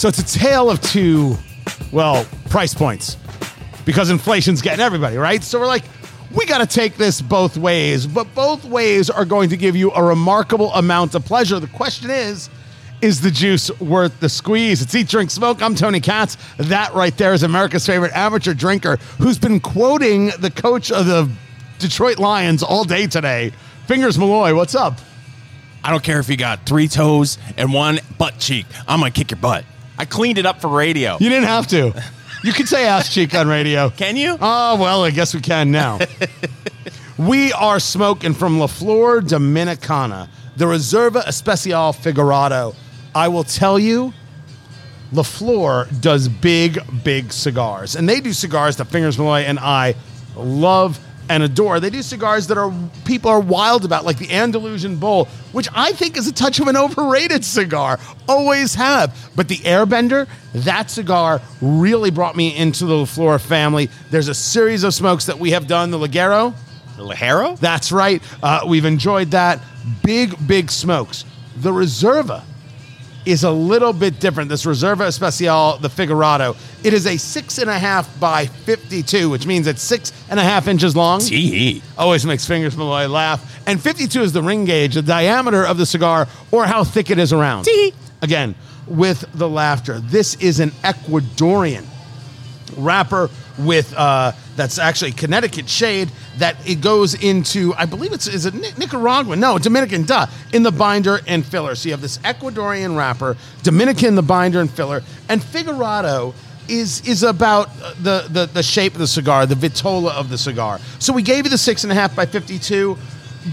So it's a tale of two, well, price points because inflation's getting everybody, right? So we're like, we got to take this both ways, but both ways are going to give you a remarkable amount of pleasure. The question is, is the juice worth the squeeze? It's Eat, Drink, Smoke. I'm Tony Katz. That right there is America's favorite amateur drinker who's been quoting the coach of the Detroit Lions all day today. Fingers Malloy, what's up? I don't care if you got three toes and one butt cheek. I'm gonna kick your butt. I cleaned it up for radio. You didn't have to. You could say ass cheek on radio. Can you? Oh, well, I guess we can now. we are smoking from La Flor Dominicana, the Reserva Especial Figurado. I will tell you, La Flor does big, big cigars. And they do cigars that Fingers Malloy and I love and adore. They do cigars that are people are wild about, like the Andalusian Bull, which I think is a touch of an overrated cigar. Always have. But the Airbender, that cigar really brought me into the La Flor family. There's a series of smokes that we have done. The Ligero, The Lajero? that's right. Uh, we've enjoyed that. Big, big smokes. The Reserva is a little bit different. This Reserva Especial, the Figurado, it is a six and a half by 52, which means it's six and a half inches long. Tee. Always makes Fingers Malloy laugh. And 52 is the ring gauge, the diameter of the cigar, or how thick it is around. Tee. Again, with the laughter. This is an Ecuadorian wrapper with uh, that's actually Connecticut shade that it goes into I believe it's is it Ni- Nicaraguan no Dominican duh in the binder and filler. So you have this Ecuadorian wrapper Dominican the binder and filler and Figurado is is about uh, the, the the shape of the cigar the vitola of the cigar. So we gave you the six and a half by 52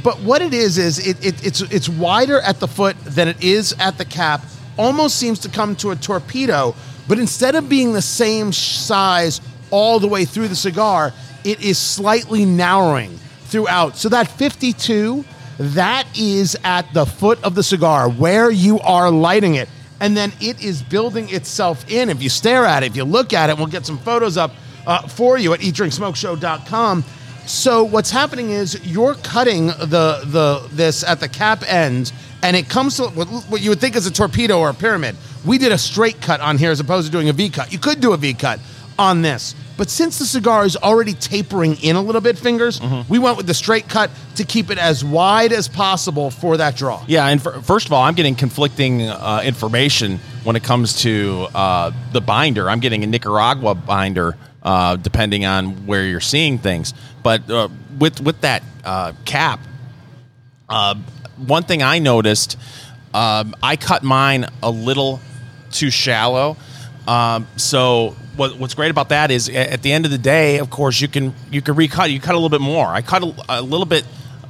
but what it is is it, it it's it's wider at the foot than it is at the cap almost seems to come to a torpedo but instead of being the same size all the way through the cigar, it is slightly narrowing throughout. So that 52, that is at the foot of the cigar where you are lighting it. And then it is building itself in. If you stare at it, if you look at it, we'll get some photos up uh, for you at eatdrinksmokeshow.com. So what's happening is you're cutting the the this at the cap end, and it comes to what, you would think is a torpedo or a pyramid. We did a straight cut on here as opposed to doing a V cut. You could do a V cut on this, but since the cigar is already tapering in a little bit, fingers, we went with the straight cut to keep it as wide as possible for that draw. Yeah, and for, first of all, I'm getting conflicting uh, information when it comes to uh, the binder. I'm getting a Nicaragua binder, uh, depending on where you're seeing things. But uh, with with that uh, cap, uh, one thing I noticed, um, I cut mine a little too shallow. Um, so what, what's great about that is at the end of the day, of course, you can you can recut. You cut a little bit more. I cut a, a little bit.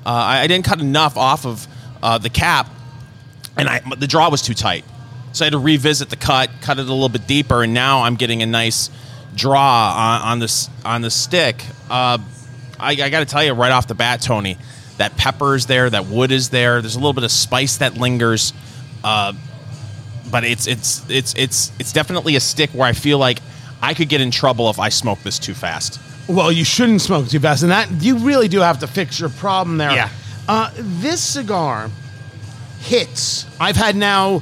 Uh, I didn't cut enough off of uh, the cap, and I the draw was too tight. So I had to revisit the cut, cut it a little bit deeper, and now I'm getting a nice draw on, on this on the stick. Uh, I, I got to tell you right off the bat, Tony, that pepper is there, that wood is there. There's a little bit of spice that lingers, uh, but it's it's it's it's it's definitely a stick where I feel like I could get in trouble if I smoke this too fast. Well, you shouldn't smoke too fast, and that you really do have to fix your problem there. Yeah. Uh, this cigar hits. I've had now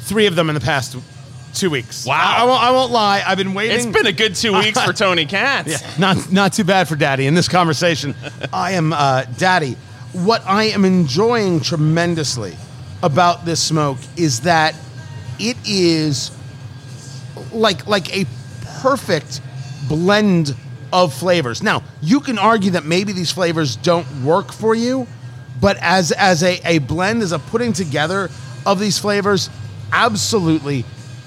three of them in the past two weeks. Wow. I, I won't, I won't lie. I've been waiting. It's been a good two weeks for Tony Katz. Yeah, not not too bad for Daddy in this conversation. I am uh, Daddy. What I am enjoying tremendously about this smoke is that it is like like a perfect blend of flavors. Now, you can argue that maybe these flavors don't work for you, but as as a, a blend, as a putting together of these flavors, absolutely,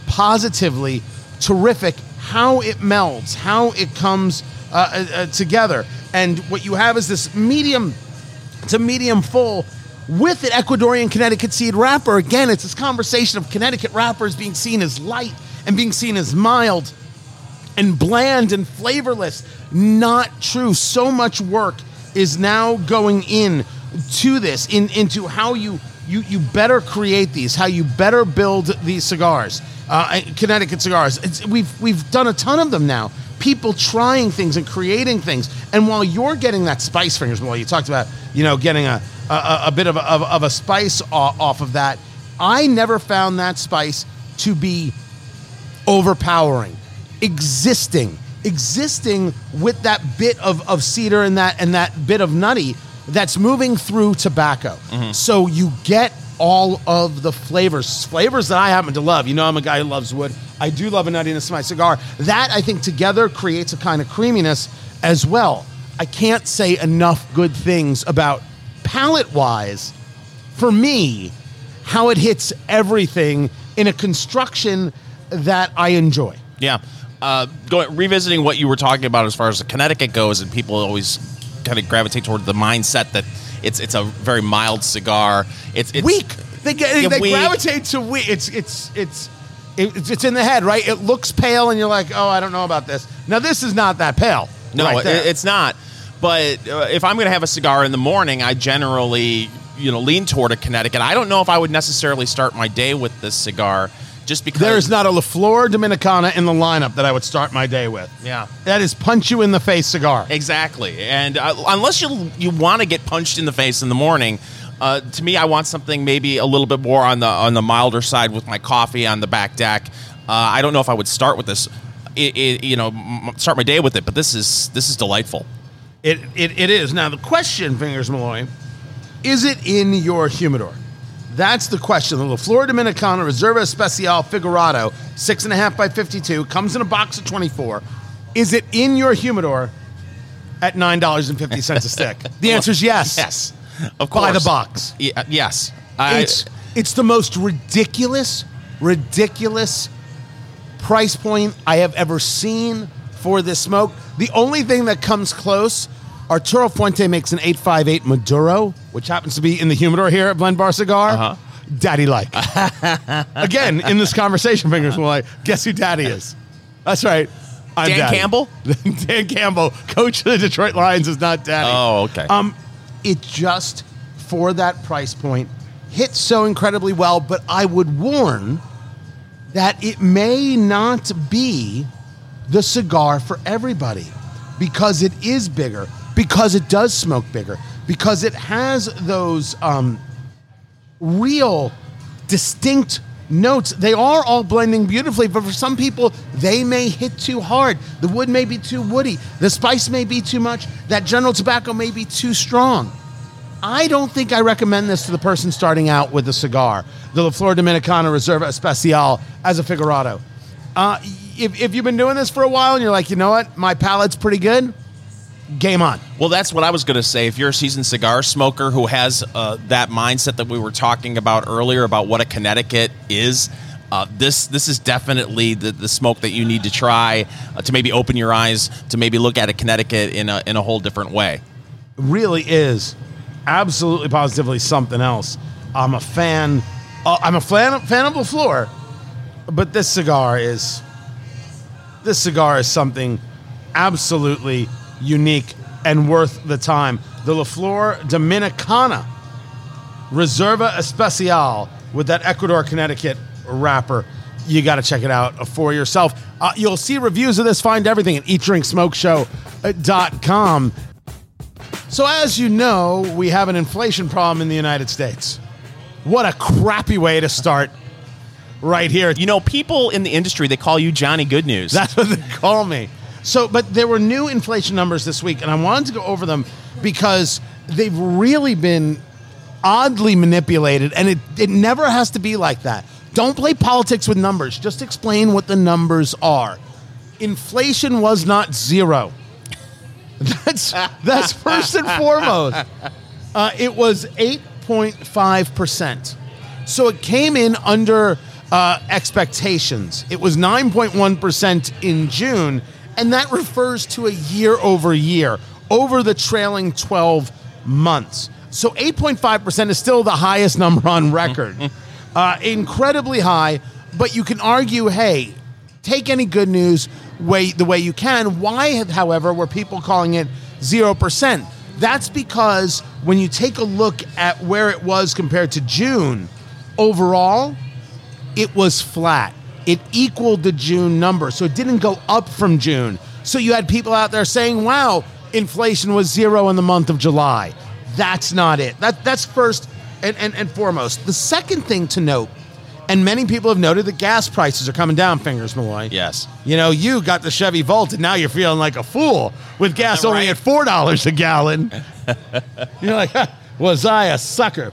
positively terrific how it melds, how it comes uh, uh, uh, together. And what you have is this medium to medium full with an Ecuadorian Connecticut seed wrapper. Again, it's this conversation of Connecticut wrappers being seen as light and being seen as mild and bland and flavorless. Not true. So much work is now going in to this, in into how you you you better create these, how you better build these cigars, uh, Connecticut cigars. It's, we've we've done a ton of them now. People trying things and creating things, and while you're getting that spice fingers, well, you talked about you know getting a a, a bit of a, of, of a spice off of that. I never found that spice to be overpowering. Existing, existing with that bit of, of cedar and that and that bit of nutty that's moving through tobacco. Mm-hmm. So you get all of the flavors, flavors that I happen to love. You know, I'm a guy who loves wood. I do love a nuttiness to my cigar. That I think together creates a kind of creaminess as well. I can't say enough good things about palate wise for me how it hits everything in a construction that I enjoy. Yeah. Uh, going revisiting what you were talking about as far as the Connecticut goes, and people always kind of gravitate toward the mindset that it's it's a very mild cigar. It's, it's weak. They get Yeah, they weak. gravitate to weak. It's it's it's it's it's in the head, right? It looks pale, and you're like, oh, I don't know about this. Now this is not that pale. No, right it, it's not. But uh, if I'm going to have a cigar in the morning, I generally, you know, lean toward a Connecticut. I don't know if I would necessarily start my day with this cigar, just because there is not a La Flor Dominicana in the lineup that I would start my day with. Yeah. That is punch you in the face cigar. Exactly, and uh, unless you you want to get punched in the face in the morning, uh, to me, I want something maybe a little bit more on the on the milder side with my coffee on the back deck. Uh, I don't know if I would start with this, it, it, you know, m- start my day with it, but this is this is delightful. It, it, it is. Now, the question, Fingers Malloy, is it in your humidor? That's the question. The La Flor Dominicana Reserva Especial Figurado, six and a half by 52, comes in a box of 24. Is it in your humidor at $9.50 a stick? The answer is yes. Yes, of course. By the box. Ye- uh, yes, I, It's, it's the most ridiculous, ridiculous price point I have ever seen for this smoke. The only thing that comes close, Arturo Fuente makes an 858 Maduro, which happens to be in the humidor here at Blend Bar Cigar. Uh-huh. Daddy like. Again, in this conversation, fingers will like, guess who daddy is? That's right. I'm Dan daddy. Campbell? Dan Campbell, coach of the Detroit Lions, is not daddy. Oh, okay. Um, it just for that price point hits so incredibly well, but I would warn that it may not be the cigar for everybody because it is bigger, because it does smoke bigger, because it has those um, real distinct notes. They are all blending beautifully, but for some people, they may hit too hard. The wood may be too woody. The spice may be too much. That general tobacco may be too strong. I don't think I recommend this to the person starting out with a cigar, the La Flor Dominicana Reserva Especial as a Figurado. Uh, if, if you've been doing this for a while and you're like, you know what, my palate's pretty good, game on. Well, that's what I was going to say. If you're a seasoned cigar smoker who has uh, that mindset that we were talking about earlier about what a Connecticut is, uh, this this is definitely the, the smoke that you need to try uh, to maybe open your eyes to maybe look at a Connecticut in a in a whole different way. really is absolutely positively something else. I'm a fan. Uh, I'm a fan, fan of La Flor, but this cigar is this cigar is something absolutely unique and worth the time. The La Flor Dominicana Reserva Especial with that Ecuador, Connecticut wrapper. You got to check it out for yourself. Uh, you'll see reviews of this. Find everything at eatdrinksmokeshow.com. So, as you know, we have an inflation problem in the United States. What a crappy way to start right here. You know, people in the industry they call you Johnny Good News. That's what they call me. So, but there were new inflation numbers this week, and I wanted to go over them because they've really been oddly manipulated, and it, it never has to be like that. Don't play politics with numbers, just explain what the numbers are. Inflation was not zero. That's, that's first and foremost. Uh, it was 8.5%. So it came in under uh, expectations. It was 9.1% in June, and that refers to a year over year, over the trailing 12 months. So 8.5% is still the highest number on record. uh, incredibly high, but you can argue hey, take any good news way the way you can. Why, however, were people calling it 0%? That's because when you take a look at where it was compared to June, overall, it was flat. It equaled the June number. So it didn't go up from June. So you had people out there saying, wow, inflation was zero in the month of July. That's not it. That, that's first and, and, and foremost. The second thing to note And many people have noted that gas prices are coming down, Fingers Malloy. Yes. You know, you got the Chevy Volt, and now you're feeling like a fool with gas only Right. at four dollars a gallon. you're like, was I a sucker?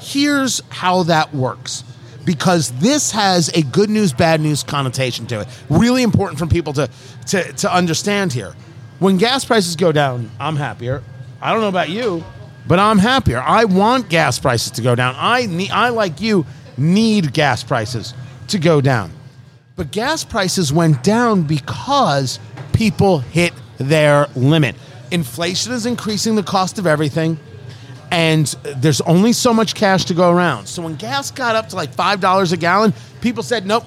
Here's how that works, because this has a good news, bad news connotation to it. Really important for people to to to understand here. When gas prices go down, I'm happier. I don't know about you, but I'm happier. I want gas prices to go down. I need, I like you need gas prices to go down. But gas prices went down because people hit their limit. Inflation is increasing the cost of everything, and there's only so much cash to go around. So when gas got up to like $5 a gallon, people said, Nope,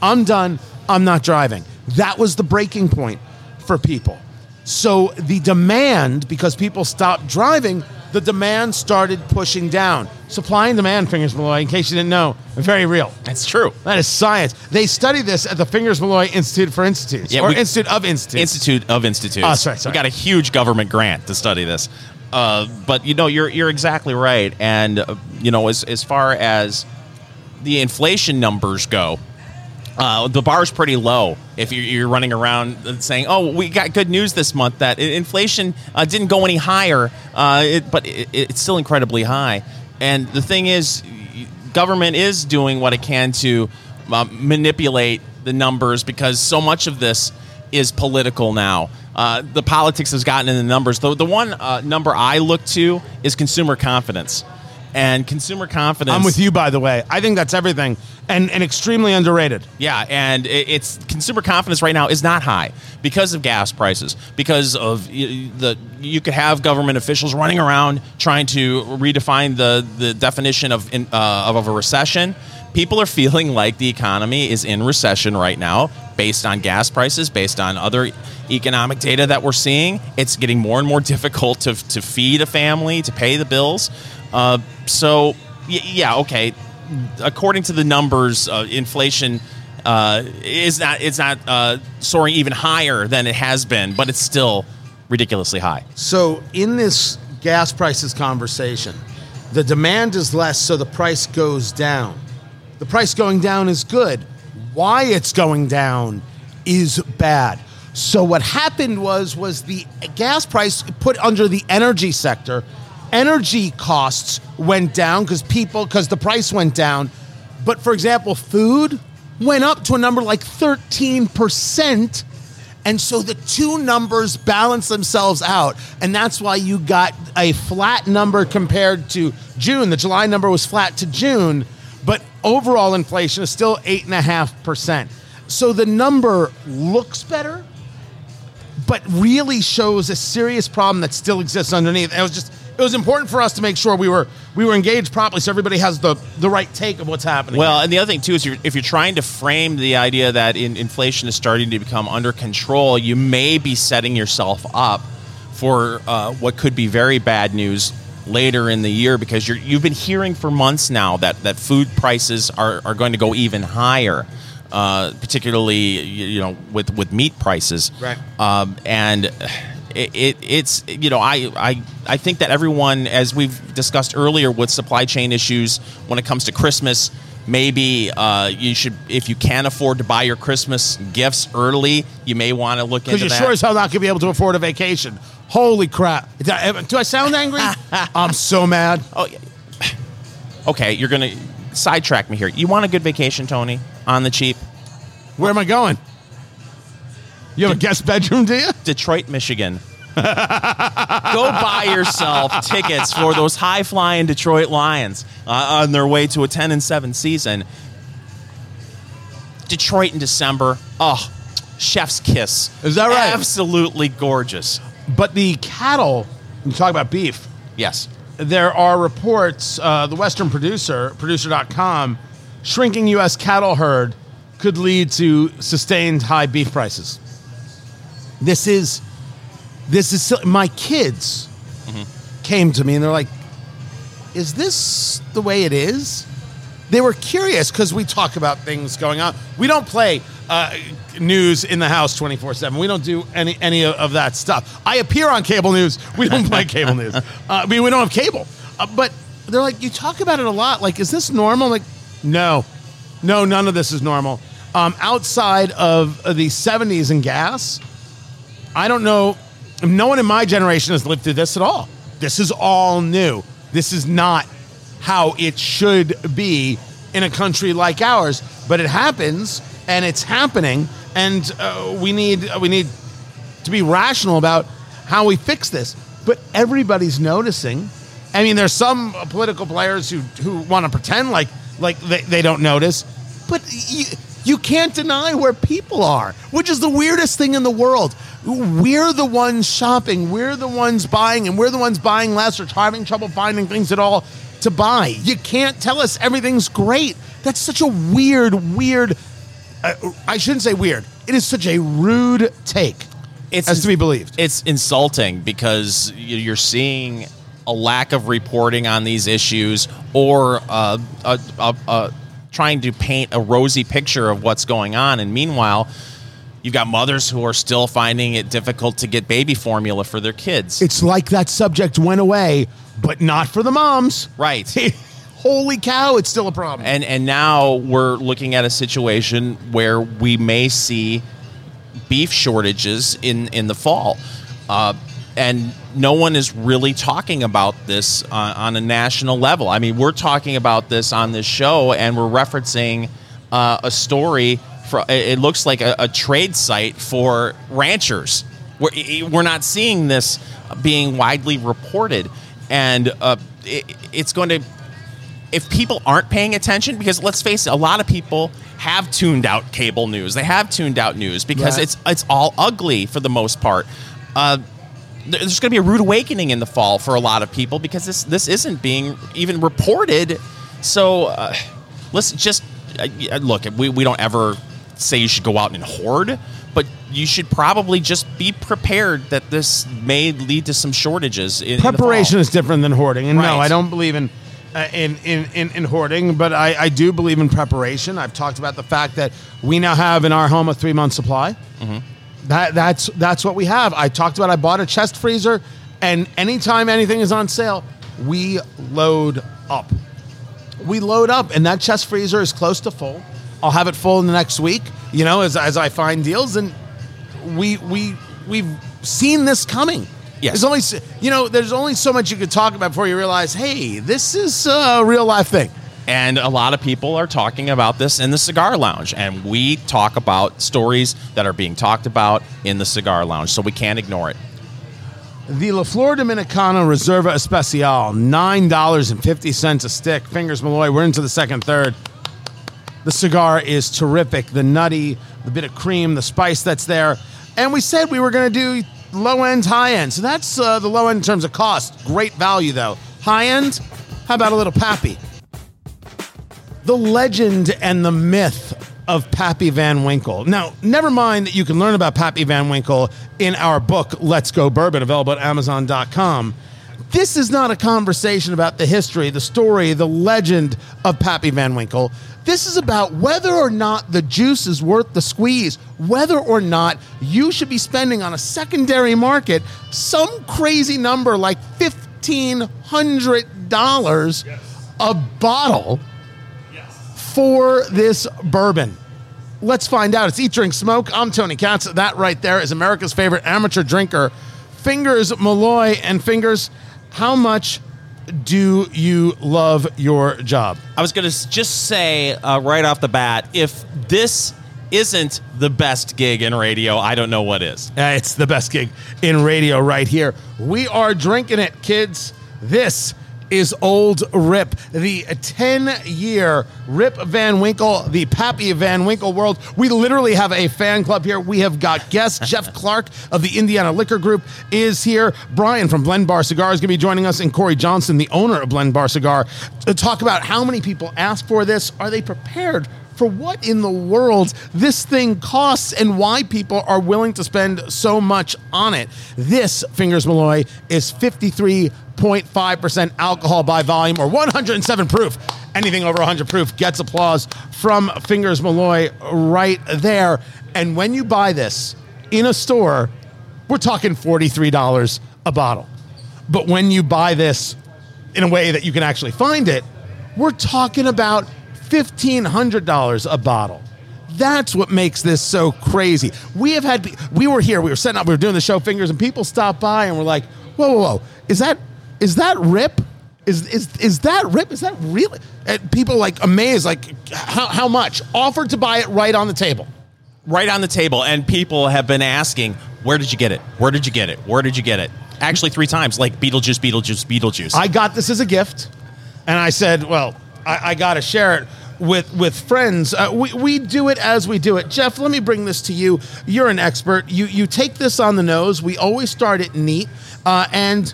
I'm done. I'm not driving. That was the breaking point for people. So the demand, because people stopped driving, the demand started pushing down. Supply and demand, Fingers Malloy, in case you didn't know, very real. That's true. That is science. They study this at the Fingers Malloy Institute for Institutes, Yeah, or we- Institute of Institutes. Institute of Institutes. Oh, sorry, sorry. We got a huge government grant to study this. Uh, but you know, you're you're exactly right. And uh, you know, as as far as the inflation numbers go, uh, the is pretty low. If you're, you're running around saying, "Oh, we got good news this month that inflation uh, didn't go any higher," uh, it, but it, it's still incredibly high. And the thing is, government is doing what it can to uh, manipulate the numbers because so much of this is political now. Uh, the politics has gotten in the numbers. The, the one uh, number I look to is consumer confidence. And consumer confidence. I'm with you, by the way. I think that's everything, and and extremely underrated. Yeah, and it- it's consumer confidence right now is not high because of gas prices. Because of the you could have government officials running around trying to redefine the the definition of in, uh, of a recession. People are feeling like the economy is in recession right now, based on gas prices, based on other economic data that we're seeing. It's getting more and more difficult to to feed a family, to pay the bills. Uh, so yeah, okay according to the numbers, uh, inflation uh, is not it's not uh, soaring even higher than it has been, but it's still ridiculously high. So in this gas prices conversation, the demand is less, so the price goes down. The price going down is good. Why it's going down is bad. So what happened was was the gas price put under the energy sector. Energy costs went down because people because the price went down. But for example, food went up to a number like 13%. And so the two numbers balance themselves out. And that's why you got a flat number compared to June. The July number was flat to June, but overall inflation is still 8.5%. So the number looks better, but really shows a serious problem that still exists underneath. It was just it was important for us to make sure we were we were engaged properly so everybody has the the right take of what's happening. Well, and the other thing too is you're, if you're trying to frame the idea that in, inflation is starting to become under control, you may be setting yourself up for uh, what could be very bad news later in the year because you're, you've been hearing for months now that, that food prices are, are going to go even higher. Uh, particularly, you, you know, with, with meat prices, Right. Um, and it, it, it's you know I, I I think that everyone, as we've discussed earlier, with supply chain issues when it comes to Christmas, maybe uh, you should, if you can't afford to buy your Christmas gifts early, you may want to look into that. because you're sure as hell not going to be able to afford a vacation. Holy crap! Do I, do I sound angry? I'm so mad. Oh, yeah. okay, you're gonna sidetrack me here. You want a good vacation, Tony, on the cheap? Where am I going? You have a guest bedroom, do you? Detroit, Michigan. Go buy yourself tickets for those high flying Detroit Lions uh, on their way to a 10 and 7 season. Detroit in December. Oh, chef's kiss. Is that right? Absolutely gorgeous. But the cattle. You talk about beef. Yes. there are reports, uh, the Western producer, producer.com, shrinking U.S. cattle herd could lead to sustained high beef prices. This is, this is, my kids came to me and they're like, is this the way it is? They were curious because we talk about things going on. We don't play uh, news in the house 24 7. We don't do any, any of that stuff. I appear on cable news. We don't play cable news. Uh, I mean, we don't have cable. Uh, but they're like, you talk about it a lot. Like, is this normal? I'm like, no, No, none of this is normal. Um, outside of the 70s and gas, I don't know. No one in my generation has lived through this at all. This is all new. This is not how it should be in a country like ours, but it happens and it's happening, and uh, we need we need to be rational about how we fix this. But everybody's noticing. I mean, there's some political players who who want to pretend like like they, they don't notice, but you, you can't deny where people are, which is the weirdest thing in the world. We're the ones shopping, we're the ones buying, and we're the ones buying less or having trouble finding things at all to buy. You can't tell us everything's great. That's such a weird, weird. Uh, I shouldn't say weird. It is such a rude take. It's as to be believed. It's insulting because you're seeing a lack of reporting on these issues or uh, uh, uh, uh, trying to paint a rosy picture of what's going on. And meanwhile, you've got mothers who are still finding it difficult to get baby formula for their kids. It's like that subject went away, but not for the moms. Right. Holy cow, it's still a problem. And and now we're looking at a situation where we may see beef shortages in in the fall. Uh, and no one is really talking about this uh, on a national level. I mean, we're talking about this on this show, and we're referencing uh, a story. For, it looks like a, a trade site for ranchers. We're, we're not seeing this being widely reported, and uh, it, it's going to. If people aren't paying attention, because let's face it, a lot of people have tuned out cable news. They have tuned out news because Right. it's it's all ugly for the most part. Uh, there's going to be a rude awakening in the fall for a lot of people because this this isn't being even reported. So uh, let's just uh, look. We we don't ever say you should go out and hoard, but you should probably just be prepared that this may lead to some shortages. In, in. Preparation is different than hoarding, and no, I don't believe in. Uh, in, in, in, in hoarding, but I, I do believe in preparation. I've talked about the fact that we now have in our home a three month supply. That that's that's what we have. I talked about. I bought a chest freezer, and anytime anything is on sale, we load up. We load up, and that chest freezer is close to full. I'll have it full in the next week. You know, as as I find deals, and we we we've seen this coming. Yes. There's only you know there's only so much you could talk about before you realize, hey, this is a real life thing. And a lot of people are talking about this in the cigar lounge. And we talk about stories that are being talked about in the cigar lounge. So we can't ignore it. The La Flor Dominicana Reserva Especial, nine dollars and fifty cents a stick. Fingers Malloy. We're into the second third. The cigar is terrific. The nutty, the bit of cream, the spice that's there, and we said we were going to do low end, high end. So that's uh, the low end in terms of cost. Great value though. High end. How about a little Pappy? The legend and the myth of Pappy Van Winkle. Now, never mind that you can learn about Pappy Van Winkle in our book, Let's Go Bourbon, available at Amazon.com. This is not a conversation about the history, the story, the legend of Pappy Van Winkle. This is about whether or not the juice is worth the squeeze, whether or not you should be spending on a secondary market some crazy number like $1,500 a bottle for this bourbon. Let's find out. It's Eat, Drink, Smoke. I'm Tony Katz. That right there is America's favorite amateur drinker, Fingers Malloy. And Fingers, how much do you love your job? I was going to just say uh, right off the bat if this isn't the best gig in radio, I don't know what is. Uh, it's the best gig in radio right here. We are drinking it, kids. This is Old Rip, the 10 year Rip Van Winkle, the Pappy Van Winkle world. We literally have a fan club here. We have got guests. Jeff Clark of the Indiana Liquor Group is here. Brian from Blend Bar Cigar is going to be joining us, and Corey Johnson, the owner of Blend Bar Cigar, to talk about how many people ask for this. Are they prepared? For what in the world this thing costs and why people are willing to spend so much on it. This, Fingers Malloy, is 53.5% alcohol by volume or 107 proof. Anything over 100 proof gets applause from Fingers Malloy right there. And when you buy this in a store, we're talking $43 a bottle. But when you buy this in a way that you can actually find it, we're talking about $1,500 a bottle. That's what makes this so crazy. We have had, we were here, we were setting up, we were doing the show fingers, and people stopped by and were like, whoa, whoa, whoa, is that, is that Rip? Is, is, is that Rip? Is that really? And people like amazed, like, how, how much? Offered to buy it right on the table. right on the table, and people have been asking, "Where did you get it? Where did you get it? Where did you get it?" Actually, three times, like Beetlejuice, Beetlejuice, Beetlejuice. I got this as a gift, and I said, "Well, I, I got to share it with with friends. Uh, we we do it as we do it." Jeff, let me bring this to you. You're an expert. You you take this on the nose. We always start it neat. Uh, and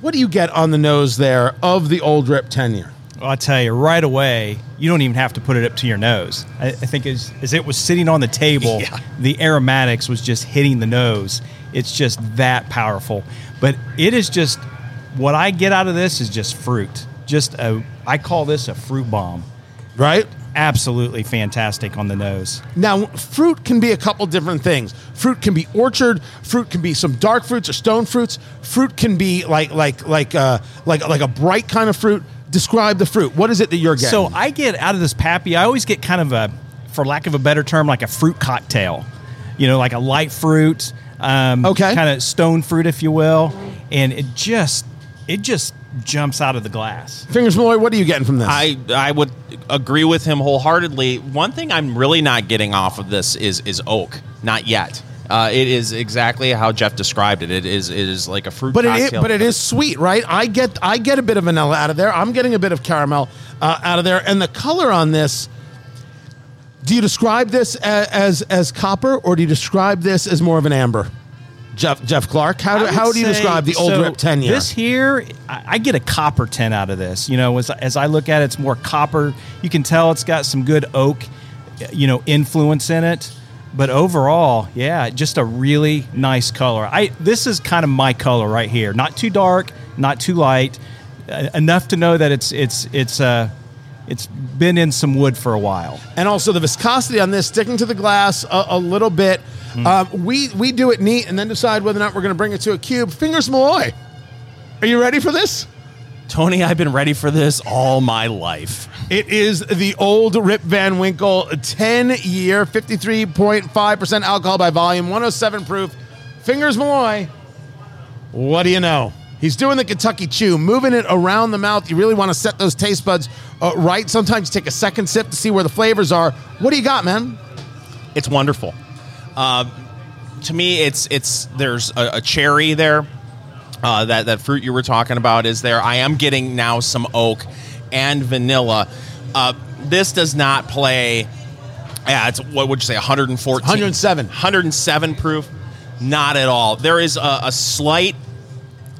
what do you get on the nose there of the old Rip ten year? Well, I'll tell you right away, you don't even have to put it up to your nose. I, I think as, as it was sitting on the table, Yeah. the aromatics was just hitting the nose. It's just that powerful. But it is just what I get out of this is just fruit. Just a, I call this a fruit bomb. Right. Absolutely fantastic on the nose. Now, fruit can be a couple different things. Fruit can be orchard. Fruit can be some dark fruits or stone fruits. Fruit can be like like like uh, like like a bright kind of fruit. Describe the fruit. What is it that you're getting? So I get out of this pappy, I always get kind of a, for lack of a better term, like a fruit cocktail. You know, like a light fruit, um, Okay. kind of stone fruit, if you will, and it just it just jumps out of the glass. Fingers Malloy, what are you getting from this? I I would agree with him wholeheartedly. One thing I'm really not getting off of this is is oak. Not yet. Uh, it is exactly how Jeff described it. It is it is like a fruit but it is, cocktail. but it is sweet, right? I get I get a bit of vanilla out of there. I'm getting a bit of caramel uh, out of there, and the color on this. Do you describe this as, as as copper, or do you describe this as more of an amber? Jeff Jeff Clark, how do, how do you say- describe the old so Rip ten year? This here, I, I get a copper ten out of this. You know, as, as I look at it, it's more copper. You can tell it's got some good oak, you know, influence in it. But overall, yeah, just a really nice color. I this is kind of my color right here. Not too dark, not too light, uh, enough to know that it's it's it's uh it's been in some wood for a while. and also the viscosity on this sticking to the glass a, a little bit. Um, we we do it neat and then decide whether or not we're going to bring it to a cube. Fingers Malloy, are you ready for this? Tony, I've been ready for this all my life. It is the old Rip Van Winkle 10 year, 53.5% alcohol by volume, 107 proof. Fingers Malloy. What do you know? He's doing the Kentucky Chew, moving it around the mouth. You really want to set those taste buds uh, right. Sometimes take a second sip to see where the flavors are. What do you got, man? It's wonderful. Uh, to me, it's it's there's a, a cherry there. Uh, that that fruit you were talking about is there. I am getting now some oak and vanilla. Uh, this does not play. Yeah, it's what would you say? 114, 107. 107 proof. Not at all. There is a, a slight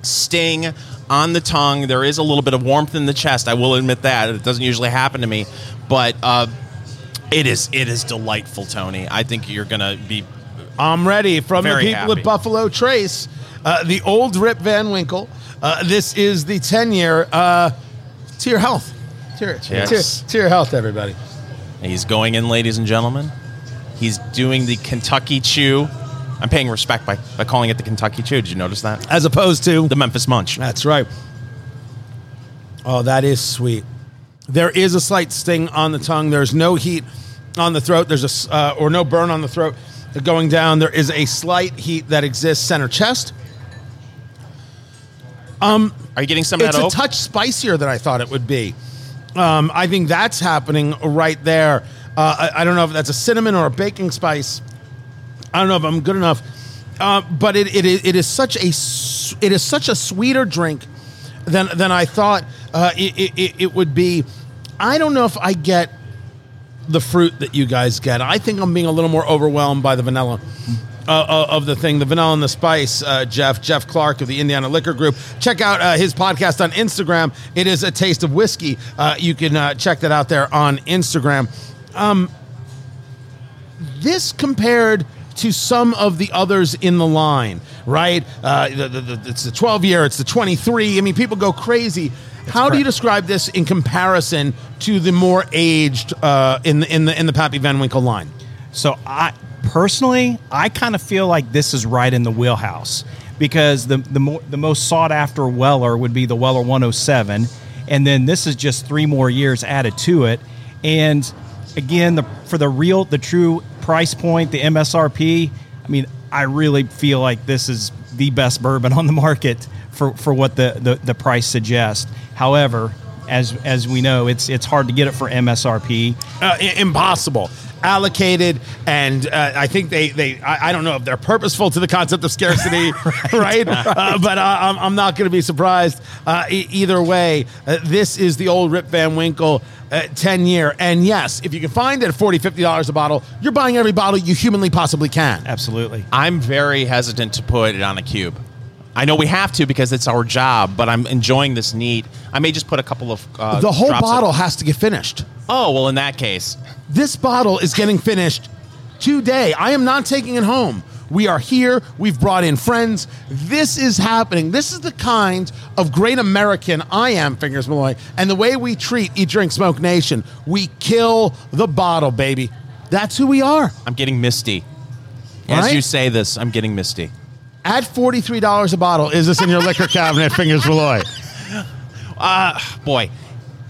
sting on the tongue. There is a little bit of warmth in the chest. I will admit that it doesn't usually happen to me, but uh, it is it is delightful, Tony. I think you're gonna be I'm ready from Very the people happy. at Buffalo Trace, uh, the old Rip Van Winkle. Uh, this is the 10 year. Uh, to your health. To your, Yes. to, to your health, everybody. He's going in, ladies and gentlemen. He's doing the Kentucky Chew. I'm paying respect by, by calling it the Kentucky Chew. Did you notice that? As opposed to The Memphis Munch. That's right. Oh, that is sweet. There is a slight sting on the tongue. There's no heat on the throat. There's a uh, or no burn on the throat going down. There is a slight heat that exists center chest. Um, Are you getting some of It's that a oak? touch spicier than I thought it would be. Um, I think that's happening right there. Uh, I, I don't know if that's a cinnamon or a baking spice. I don't know if I'm good enough, uh, but it, it, is- it is such a s- it is such a sweeter drink than than I thought uh, it- it, it would be. I don't know if I get the fruit that you guys get. I think I'm being a little more overwhelmed by the vanilla. Uh, uh, of the thing, the vanilla and the spice, uh, Jeff Jeff Clark of the Indiana Liquor Group. Check out uh, his podcast on Instagram. It is a taste of whiskey. Uh, you can uh, check that out there on Instagram this compared to some of the others in the line, right? The, the, the, it's the 12 year, it's the 23. I mean, people go crazy. How do you describe this in comparison to the more aged uh, in the in the in the Pappy Van Winkle line? So I personally, I kind of feel like this is right in the wheelhouse because the the more the most sought after Weller would be the Weller 107, and then this is just three more years added to it, And again, the for the real, the true price point, the MSRP. I mean, I really feel like this is the best bourbon on the market for, for what the, the, the price suggests. However, as as we know, it's it's hard to get it for MSRP. uh, i- impossible allocated and uh, i think they they I, I don't know if they're purposeful to the concept of scarcity right, Uh, but uh, I'm, I'm not going to be surprised uh, e- either way uh, this is the old rip van winkle uh, 10 year and yes if you can find it at 40 50 dollars a bottle you're buying every bottle you humanly possibly can Absolutely. I'm very hesitant to put it on a cube. I know we have to because it's our job, but I'm enjoying this neat. I may just put a couple of uh, the whole drops of- bottle has to get finished oh well, in that case, This bottle is getting finished today. I am not taking it home. We are here. We've brought in friends. This is happening. This is the kind of great American I am, Fingers Malloy. And the way we treat Eat, Drink, Smoke Nation, we kill the bottle, baby. That's who we are. I'm getting misty. As Right? you say this, I'm getting misty. At $43 a bottle, is this in your liquor cabinet, Fingers Malloy? Uh, boy,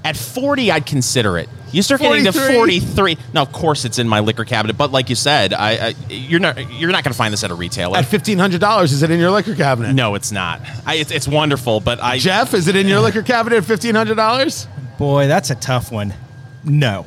at 40, I'd consider it. You start getting to 43? 43. Now, of course, it's in my liquor cabinet, but like you said, I, I you're not you're not going to find this at a retailer. At $1,500, is it in your liquor cabinet? no, it's not. I, it's, it's wonderful, but I Jeff, is it in your liquor cabinet at $1,500? Boy, that's a tough one. No.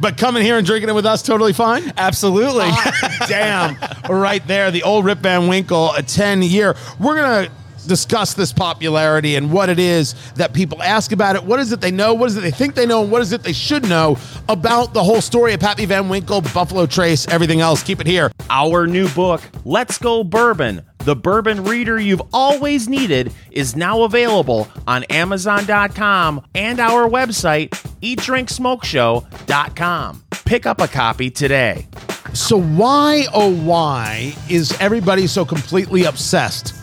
But coming here and drinking it with us, totally fine? Absolutely. Ah, damn, right there, the old Rip Van Winkle, a 10 year. We're going to discuss this popularity and what it is that people ask about it. What is it they know? What is it they think they know? And what is it they should know about the whole story of Pappy Van Winkle, Buffalo Trace, everything else? Keep it here. Our new book, Let's Go Bourbon, the bourbon reader you've always needed, is now available on Amazon.com and our website, eatdrinksmokeshow.com. Pick up a copy today. So, why, oh, why is everybody so completely obsessed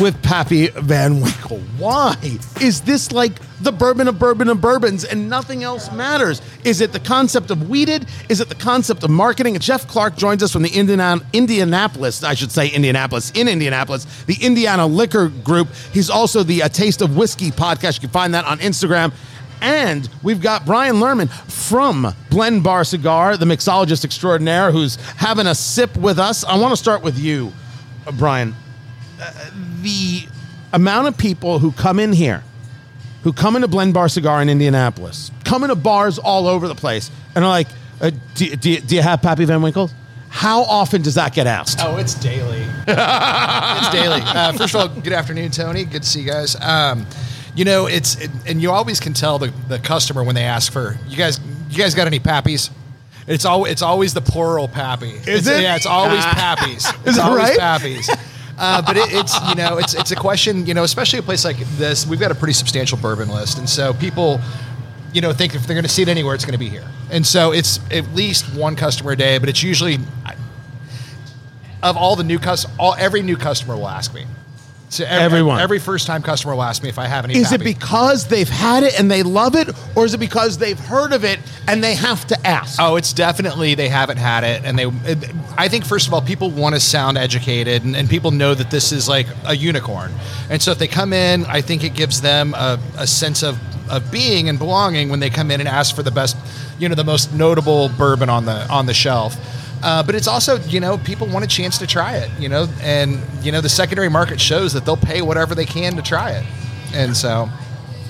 with Pappy Van Winkle? Why is this like the bourbon of bourbon of bourbons and nothing else matters? Is it the concept of weeded? Is it the concept of marketing? Jeff Clark joins us from the Indiana, Indianapolis, I should say Indianapolis, in Indianapolis, the Indiana Liquor Group. He's also the A Taste of Whiskey podcast. You can find that on Instagram. And we've got Brian Lerman from Blend Bar Cigar, the mixologist extraordinaire, who's having a sip with us. I want to start with you, uh, Brian. Uh, the amount of people who come in here, who come into Blend Bar Cigar in Indianapolis, come into bars all over the place, and are like, uh, do, do, do you have Pappy Van Winkle? How often does that get asked? Oh, it's daily. it's daily. Uh, first of all, good afternoon, Tony. Good to see you guys. Um, you know, it's it, and you always can tell the, the customer when they ask for you guys. You guys got any pappies? It's always it's always the plural pappy. Is It's- it? Yeah, it's always pappies. It's Is it always right? pappies. Uh, but it, it's you know it's it's a question you know especially a place like this we've got a pretty substantial bourbon list and so people you know think if they're going to see it anywhere it's going to be here and so it's at least one customer a day but it's usually of all the new cus all every new customer will ask me. So every, Everyone. every first time customer will ask me if I have any. Is it because they've had it and they love it, or is it because they've heard of it and they have to ask? Oh, it's definitely they haven't had it, and they. It, I think first of all, people want to sound educated, and, and people know that this is like a unicorn, and so if they come in, I think it gives them a, a sense of of being and belonging when they come in and ask for the best, you know, the most notable bourbon on the on the shelf. Uh, but it's also, you know, people want a chance to try it, you know, and you know the secondary market shows that they'll pay whatever they can to try it, and so.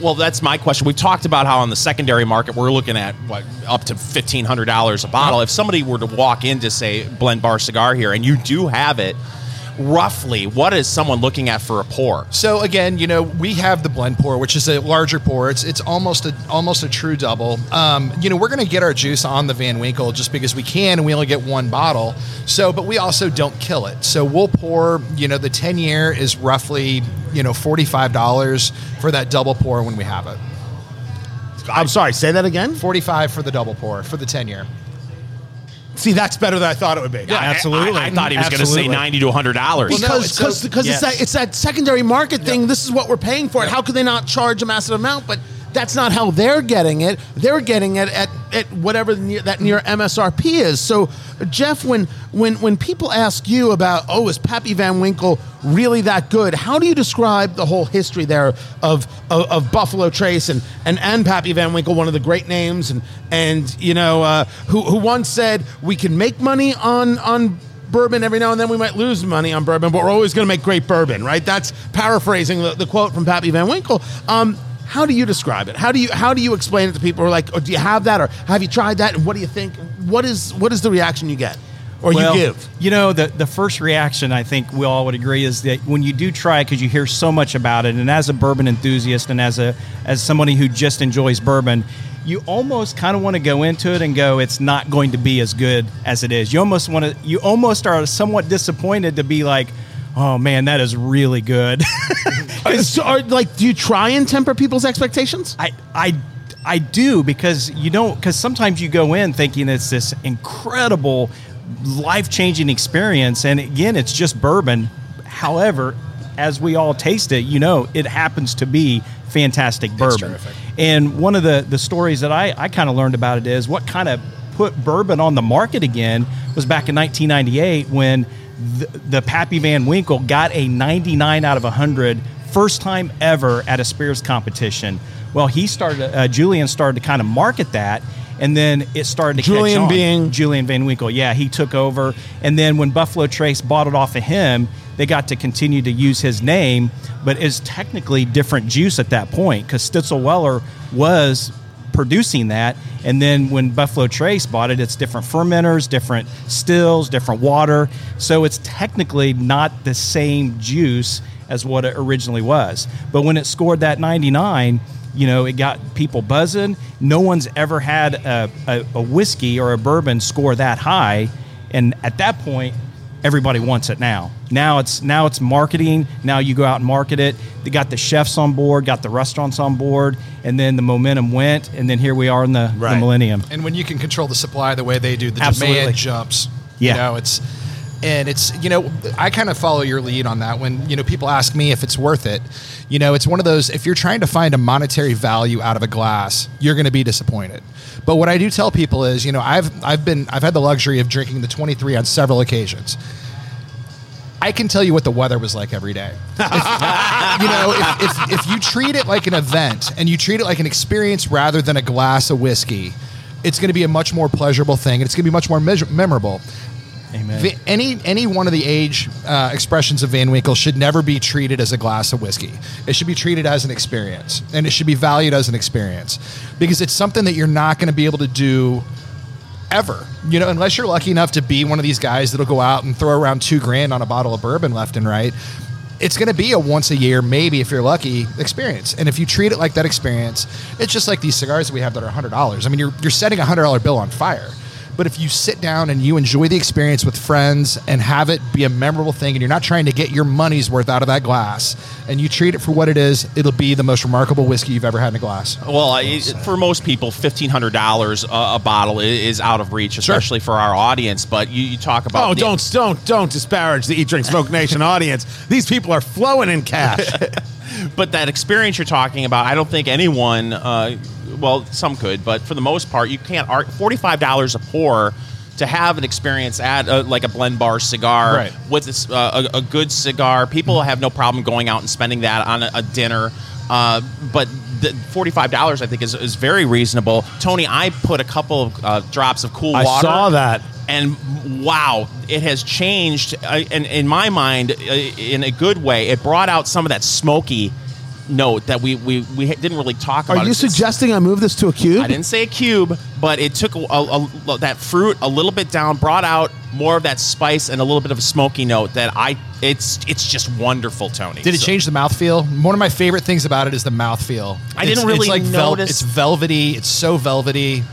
Well, that's my question. We've talked about how on the secondary market we're looking at what up to fifteen hundred dollars a bottle. If somebody were to walk into say Blend Bar Cigar here and you do have it, roughly what is someone looking at for a pour? So again, you know, we have the blend pour, which is a larger pour. It's it's almost a almost a true double. Um, you know, we're going to get our juice on the Van Winkle just because we can, and we only get one bottle. So, but we also don't kill it. So we'll pour. You know, the ten year is roughly you know forty five dollars for that double pour when we have it. I'm sorry, say that again? Forty five for the double pour for the ten year. See, that's better than I thought it would be. I- absolutely. I, I thought he was going to say ninety to hundred dollars. Well, no, because it's because so- because it's that it's that secondary market thing. This is what we're paying for it. How could they not charge a massive amount? But that's not how they're getting it. They're getting it at at whatever near, that near MSRP is. So, Jeff, when when when people ask you about, oh, is Pappy Van Winkle really that good? How do you describe the whole history there of of, of Buffalo Trace and, and and Pappy Van Winkle, one of the great names, and and you know uh, who who once said we can make money on on bourbon every now and then we might lose money on bourbon but we're always going to make great bourbon right that's paraphrasing the, the quote from pappy van winkle um, how do you describe it? How do you how do you explain it to people who are like oh, do you have that or have you tried that and what do you think? What is what is the reaction you get? Or Well, you give? You know, the, the first reaction I think we all would agree is that when you do try it, because you hear so much about it, and as a bourbon enthusiast and as a as somebody who just enjoys bourbon, you almost kind of want to go into it and go, it's not going to be as good as it is. You almost want to, you almost are somewhat disappointed to be like, oh man, that is really good. so, are, like do you try and temper people's expectations I I I do because you don't because sometimes you go in thinking it's this incredible life changing experience, and again, it's just bourbon. However, as we all taste it, you know, it happens to be fantastic bourbon. And one of the the stories that I I kind of learned about it is what kind of put bourbon on the market again was back in 1998 when the, the Pappy Van Winkle got a 99 out of 100 first time ever at a Spears competition. Well, he started, uh, Julian started to kind of market that, and then it started to Julian catch on. being- Julian Van Winkle. Yeah, he took over, and then when Buffalo Trace bought it off of him, they got to continue to use his name, but it's technically different juice at that point because Stitzel Weller was producing that. And then when Buffalo Trace bought it, it's different fermenters, different stills, different water. So it's technically not the same juice as what it originally was. But when it scored that 99, you know, it got people buzzing. No one's ever had a, a, a whiskey or a bourbon score that high. And at that point, everybody wants it now. Now it's now it's marketing. Now you go out and market it. They got the chefs on board, got the restaurants on board, and then the momentum went, and then here we are in the, the millennium. And when you can control the supply the way they do, the Absolutely. demand jumps. Yeah. You know, it's and it's you know, I kind of follow your lead on that when, you know, people ask me if it's worth it. You know, it's one of those if you're trying to find a monetary value out of a glass, you're gonna be disappointed. But what I do tell people is, you know, I've I've been I've had the luxury of drinking the 23 on several occasions. I can tell you what the weather was like every day. If- you know, if, if, if you treat it like an event and you treat it like an experience rather than a glass of whiskey, it's going to be a much more pleasurable thing and it's going to be much more measure- memorable. Amen. Va- any any one of the age uh, expressions of Van Winkle should never be treated as a glass of whiskey. It should be treated as an experience, and it should be valued as an experience because it's something that you're not going to be able to do ever. You know, unless you're lucky enough to be one of these guys that'll go out and throw around two grand on a bottle of bourbon left and right. It's going to be a once a year, maybe if you're lucky, experience. And if you treat it like that experience, it's just like these cigars that we have that are hundred dollars. I mean, you're you're setting a hundred dollar bill on fire. But if you sit down and you enjoy the experience with friends and have it be a memorable thing, and you're not trying to get your money's worth out of that glass, and you treat it for what it is, it'll be the most remarkable whiskey you've ever had in a glass. Well, I, for most people, fifteen hundred dollars a, a bottle is out of reach, especially for our audience. But you, you talk about Oh, the- don't don't don't disparage the Eat Drink Smoke Nation audience. These people are flowing in cash. but that experience you're talking about, I don't think anyone. Uh, well, some could, but for the most part, you can't. Art Forty-five dollars a pour to have an experience at uh, like a blend bar cigar Right. with this, uh, a, a good cigar. People have no problem going out and spending that on a, a dinner. Uh, but forty-five dollars, I think, is, is very reasonable. Tony, I put a couple of uh, drops of cool water. I saw that. And wow, it has changed. Uh, and in my mind, uh, in a good way, it brought out some of that smoky note that we we, we didn't really talk about. Are you It's- suggesting I move this to a cube? I didn't say a cube, but it took a, a- a- that fruit a little bit down, brought out more of that spice and a little bit of a smoky note that I. It's it's just wonderful, Tony. Did it So- change the mouthfeel? One of my favorite things about it is the mouthfeel. I didn't really it's like vel- notice- it's velvety. It's so velvety.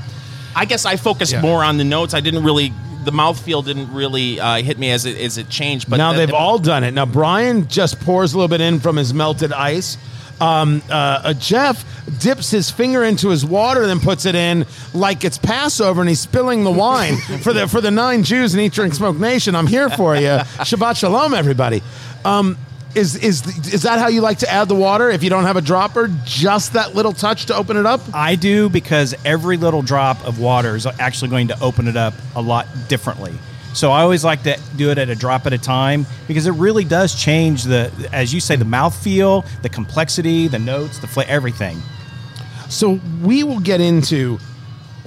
I guess I focused Yeah. more on the notes. I didn't really. The mouthfeel didn't really uh, hit me as it as it changed. But now the- they've the- all done it. Now Brian just pours a little bit in from his melted ice. Um, uh, uh, Jeff dips his finger into his water, then puts it in like it's Passover, and he's spilling the wine for the for the nine Jews in Eat Drink Smoke Nation. I'm here for you. Shabbat shalom, everybody. Um, Is is is that how you like to add the water? If you don't have a dropper, just that little touch to open it up. I do because every little drop of water is actually going to open it up a lot differently. So I always like to do it at a drop at a time because it really does change the, as you say, the mouthfeel, the complexity, the notes, the flavor, everything. So we will get into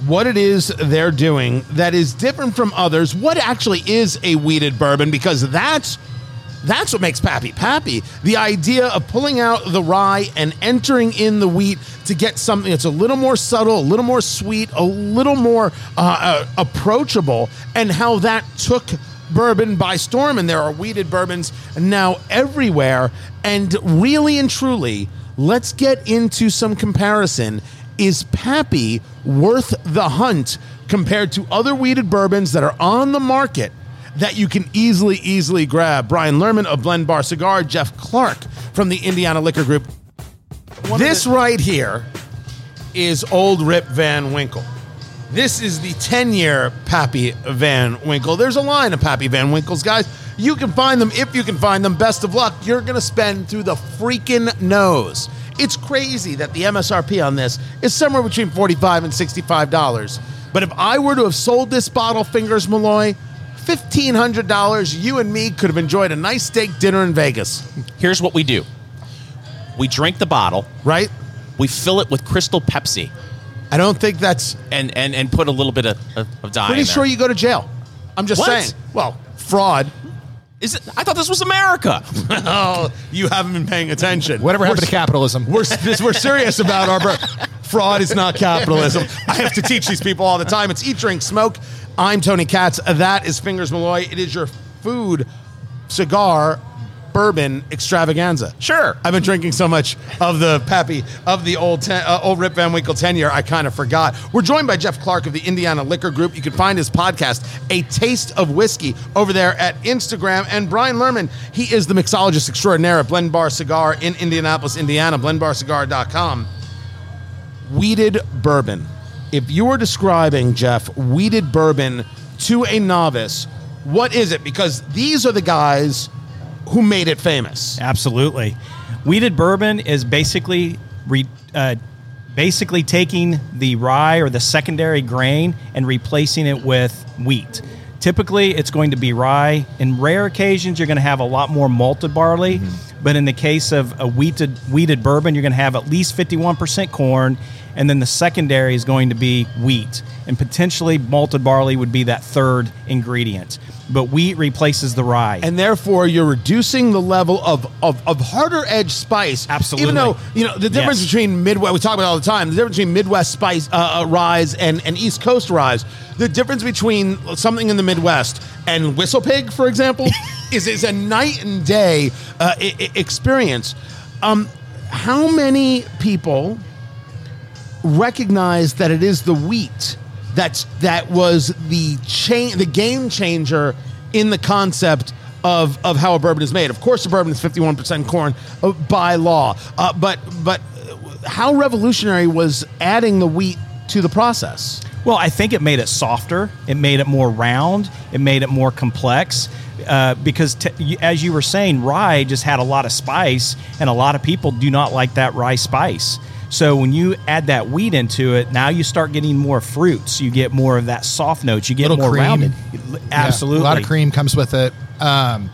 what it is they're doing that is different from others. What actually is a wheated bourbon? Because that's that's what makes Pappy Pappy. The idea of pulling out the rye and entering in the wheat to get something that's a little more subtle, a little more sweet, a little more uh, uh, approachable, and how that took bourbon by storm. And there are wheated bourbons now everywhere. And really and truly, let's get into some comparison. Is Pappy worth the hunt compared to other wheated bourbons that are on the market? That you can easily, easily grab. Brian Lerman of Blend Bar Cigar, Jeff Clark from the Indiana Liquor Group. this right here is Old Rip Van Winkle. This is the 10 year Pappy Van Winkle. There's a line of Pappy Van Winkles, guys. You can find them if you can find them. Best of luck. You're going to spend through the freaking nose. It's crazy that the MSRP on this is somewhere between 45 and $65. But if I were to have sold this bottle, Fingers Malloy, $1,500, you and me could have enjoyed a nice steak dinner in Vegas, Here's what we do we drink the bottle, right? we fill it with Crystal Pepsi, I don't think that's and, and, and put a little bit of, of, of dye pretty in there. sure you go to jail. I'm just What? saying. Well, fraud. Is it? I thought this was America. oh, you haven't been paying attention. Whatever We're happened to capitalism? We're, this, we're serious about our bur- fraud is not capitalism. I have to teach these people all the time. It's eat, drink, smoke. I'm Tony Katz. That is Fingers Malloy. It is your food, cigar, bourbon extravaganza. Sure. I've been drinking so much of the Pappy of the old ten, uh, old Rip Van Winkle tenure, I kind of forgot. We're joined by Jeff Clark of the Indiana Liquor Group. You can find his podcast, A Taste of Whiskey, over there at Instagram. And Brian Lerman, he is the mixologist extraordinaire at Blend Bar Cigar in Indianapolis, Indiana. BlendBarCigar.com. Wheated bourbon. If you were describing Jeff wheated bourbon to a novice, what is it? Because these are the guys who made it famous. Absolutely. Wheated bourbon is basically re, uh, basically taking the rye or the secondary grain and replacing it with wheat. Typically, it's going to be rye. In rare occasions, you're going to have a lot more malted barley. But in the case of a wheated, wheated bourbon, you're going to have at least 51% corn. And then the secondary is going to be wheat. And potentially, malted barley would be that third ingredient. But wheat replaces the rye. and therefore you're reducing the level of, of, of harder edge spice. Absolutely. Even though you know the difference Yes. between Midwest, we talk about it all the time. The difference between Midwest spice uh, uh, rise and, and East Coast rise. The difference between something in the Midwest and Whistle Pig, for example, is is a night and day uh, I- I- experience. Um, how many people recognize that it is the wheat that's that was the chain the game changer in the concept of of how a bourbon is made. Of course, a bourbon is fifty one percent corn uh, by law, uh, but but how revolutionary was adding the wheat to the process? Well, I think it made it softer. It made it more round. It made it more complex. Uh, because, t- as you were saying, rye just had a lot of spice, and a lot of people do not like that rye spice. So when you add that wheat into it, now you start getting more fruits. You get more of that soft notes. You get Little more cream. rounded. Yeah, Absolutely, a lot of cream comes with it. Um,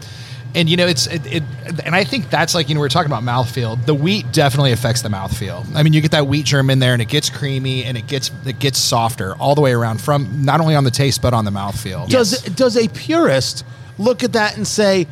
and you know, it's it, it, and I think that's like you know we are talking about mouthfeel. The wheat definitely affects the mouthfeel. I mean, you get that wheat germ in there, and it gets creamy, and it gets it gets softer all the way around from not only on the taste but on the mouthfeel. Does does a purist look at that and say?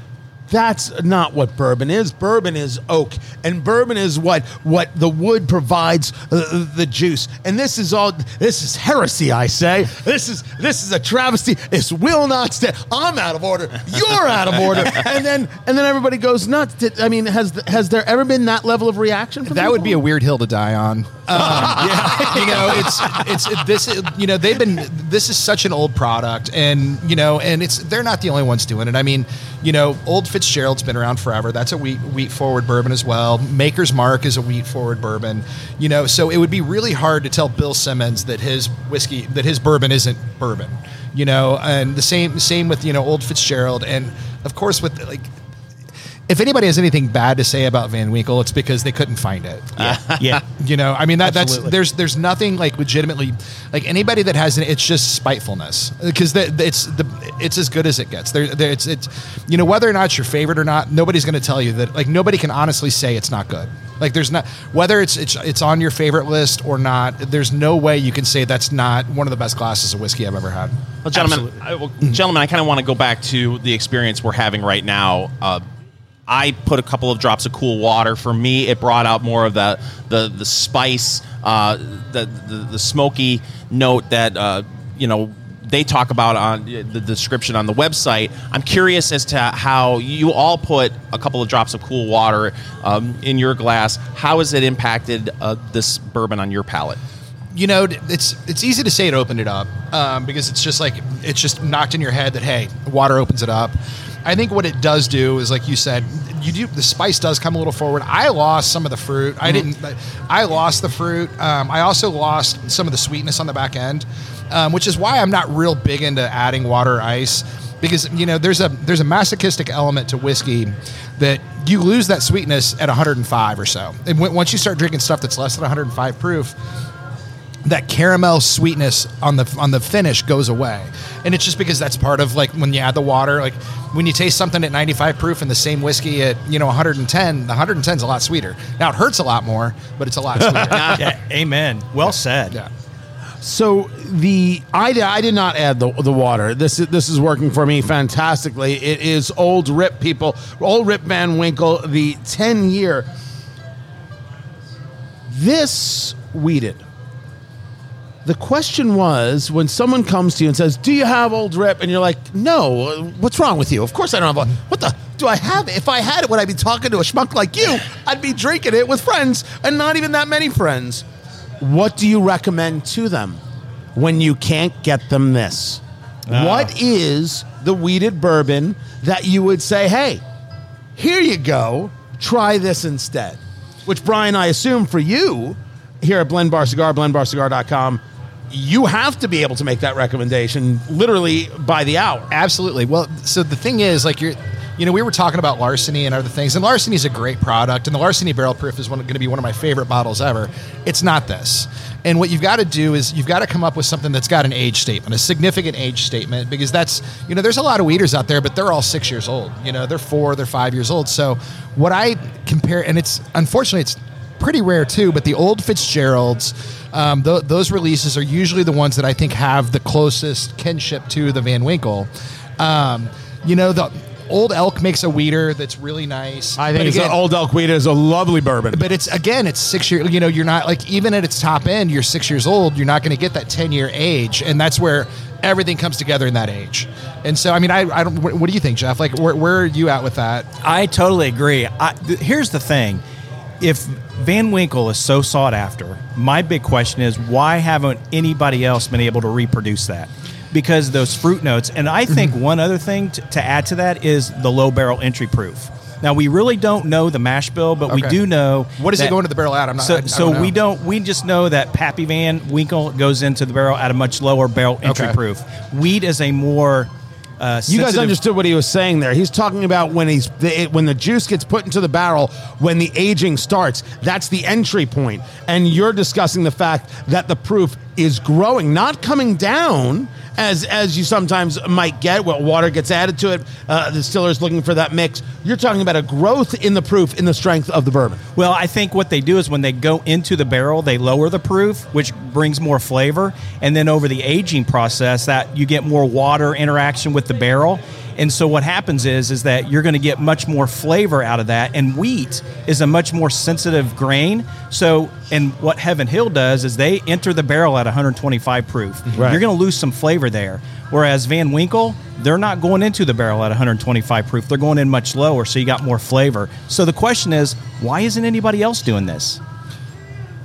That's not what bourbon is. Bourbon is oak, and bourbon is what what the wood provides uh, the juice. And this is all. This is heresy, I say. This is this is a travesty. This will not stand. I'm out of order. You're out of order. And then and then everybody goes nuts. Did- I mean, has has there ever been that level of reaction? From That would be a weird hill to die on. Um, yeah, you know, it's it's it, this. You know, they've been. This is such an old product, and you know, and it's they're not the only ones doing it. I mean, you know, Old Fitzgerald's been around forever. That's a wheat wheat forward bourbon as well. Maker's Mark is a wheat forward bourbon. You know, so it would be really hard to tell Bill Samuels that his whiskey that his bourbon isn't bourbon. You know, and the same same with you know Old Fitzgerald, and of course with like if anybody has anything bad to say about Van Winkle, it's because they couldn't find it. yeah. You know, I mean that that's there's there's nothing like legitimately like anybody that has an it's just spitefulness because the, the- it's the it's as good as it gets. There, there it's it's you know whether or not it's your favorite or not, nobody's going to tell you that. Like nobody can honestly say it's not good. Like there's not whether it's it's it's on your favorite list or not. There's no way you can say that's not one of the best glasses of whiskey I've ever had. Well, gentlemen, I, well, gentlemen, I kind of want to go back to the experience we're having right now. Uh, I put a couple of drops of cool water. For me, it brought out more of the the the spice, uh, the, the the smoky note that uh, you know they talk about on the description on the website. I'm curious as to how you all put a couple of drops of cool water um, in your glass. How has it impacted uh, this bourbon on your palate? you know, it's it's easy to say it opened it up um, because it's just like it's just knocked in your head that hey, water opens it up. I think what it does do is like you said, you do the spice does come a little forward. I lost some of the fruit. I didn't. I lost the fruit. Um, I also lost some of the sweetness on the back end, um, which is why I'm not real big into adding water or ice because you know there's a there's a masochistic element to whiskey that you lose that sweetness at 105 or so, and when, once you start drinking stuff that's less than 105 proof that caramel sweetness on the on the finish goes away and it's just because that's part of like when you add the water like when you taste something at 95 proof and the same whiskey at you know 110 the 110 is a lot sweeter now it hurts a lot more but it's a lot sweeter yeah. Amen. Well said. yeah So the I, did- I did not add the, the water. This is, this is working for me fantastically. It is Old Rip people, Old Rip Van Winkle, the ten year. This wheated. The question was when someone comes to you and says, "Do you have Old Rip?" and you're like, "No, uh, what's wrong with you?" Of course I don't have. A, what the? Do I have it? If I had it, would I be talking to a schmuck like you? I'd be drinking it with friends, and not even that many friends. What do you recommend to them when you can't get them this? Ah. What is the wheated bourbon that you would say, hey, here you go, try this instead? Which, Brian, I assume for you here at Blend Bar Cigar, blendbarcigar.com, you have to be able to make that recommendation literally by the hour. Absolutely. Well, so the thing is, like you're, you know, we were talking about larceny and other things, and larceny is a great product, and the larceny barrel proof is going to be one of my favorite bottles ever. It's not this. And what you've got to do is you've got to come up with something that's got an age statement, a significant age statement, because that's, you know, there's a lot of wheaters out there, but they're all six years old. You know, they're four, they're five years old. So what I compare, and it's unfortunately, it's pretty rare too, but the old Fitzgeralds, um, th- those releases are usually the ones that I think have the closest kinship to the Van Winkle. Um, you know, the old elk makes a wheater that's really nice. I think But it's again- Old Elk Wheater is a lovely bourbon. but it's again, it's six years. You know, you're not like even at its top end, you're six years old. You're not going to get that ten year age, and that's where everything comes together in that age. And so, I mean, I, I don't. What, what do you think, Jeff? Like, where, where are you at with that? I totally agree. I, th- here's the thing: if Van Winkle is so sought after, my big question is why haven't anybody else been able to reproduce that? Because those fruit notes, and I think Mm-hmm. one other thing to, to add to that is the low barrel entry proof. Now we really don't know the mash bill, but we do know What is it going to the barrel at? I'm not. so, I- so we don't. We just know that Pappy Van Winkle goes into the barrel at a much lower barrel entry Okay. proof. Wheat is a more. Uh, You guys understood what he was saying there. He's talking about when he's the, it, when the juice gets put into the barrel, when the aging starts. That's the entry point, and you're discussing the fact that the proof is growing, not coming down as as you sometimes might get. Well, water gets added to it. Uh, the distiller's looking for that mix. You're talking about a growth in the proof in the strength of the bourbon. Well, I think what they do is when they go into the barrel, they lower the proof, which brings more flavor, and then over the aging process, that you get more water interaction with the barrel. And so what happens is is that you're going to get much more flavor out of that. And wheat is a much more sensitive grain. So, and what Heaven Hill does is they enter the barrel at 125 proof. Right. You're going to lose some flavor there. Whereas Van Winkle, they're not going into the barrel at 125 proof. They're going in much lower, so you got more flavor. So the question is, why isn't anybody else doing this?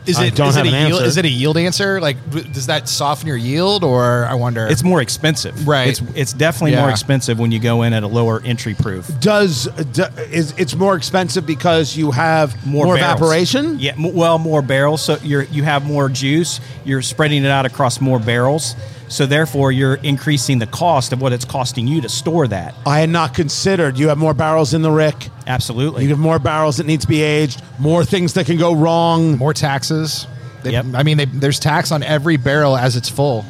Is I it, don't is have it a an yield, answer. Is it a yield answer? Like, does that soften your yield, or I wonder? It's more expensive. Right. It's, it's definitely more expensive when you go in at a lower entry proof. Does do, is it's more expensive because you have more, barrels. evaporation? Yeah, m- well, more barrels. So you're you have more juice. You're spreading it out across more barrels. So therefore, you're increasing the cost of what it's costing you to store that. I had not considered. You have more barrels in the rick. Absolutely. You have more barrels that need to be aged. More things that can go wrong. More taxes. They, Yep. I mean, they, there's tax on every barrel as it's full,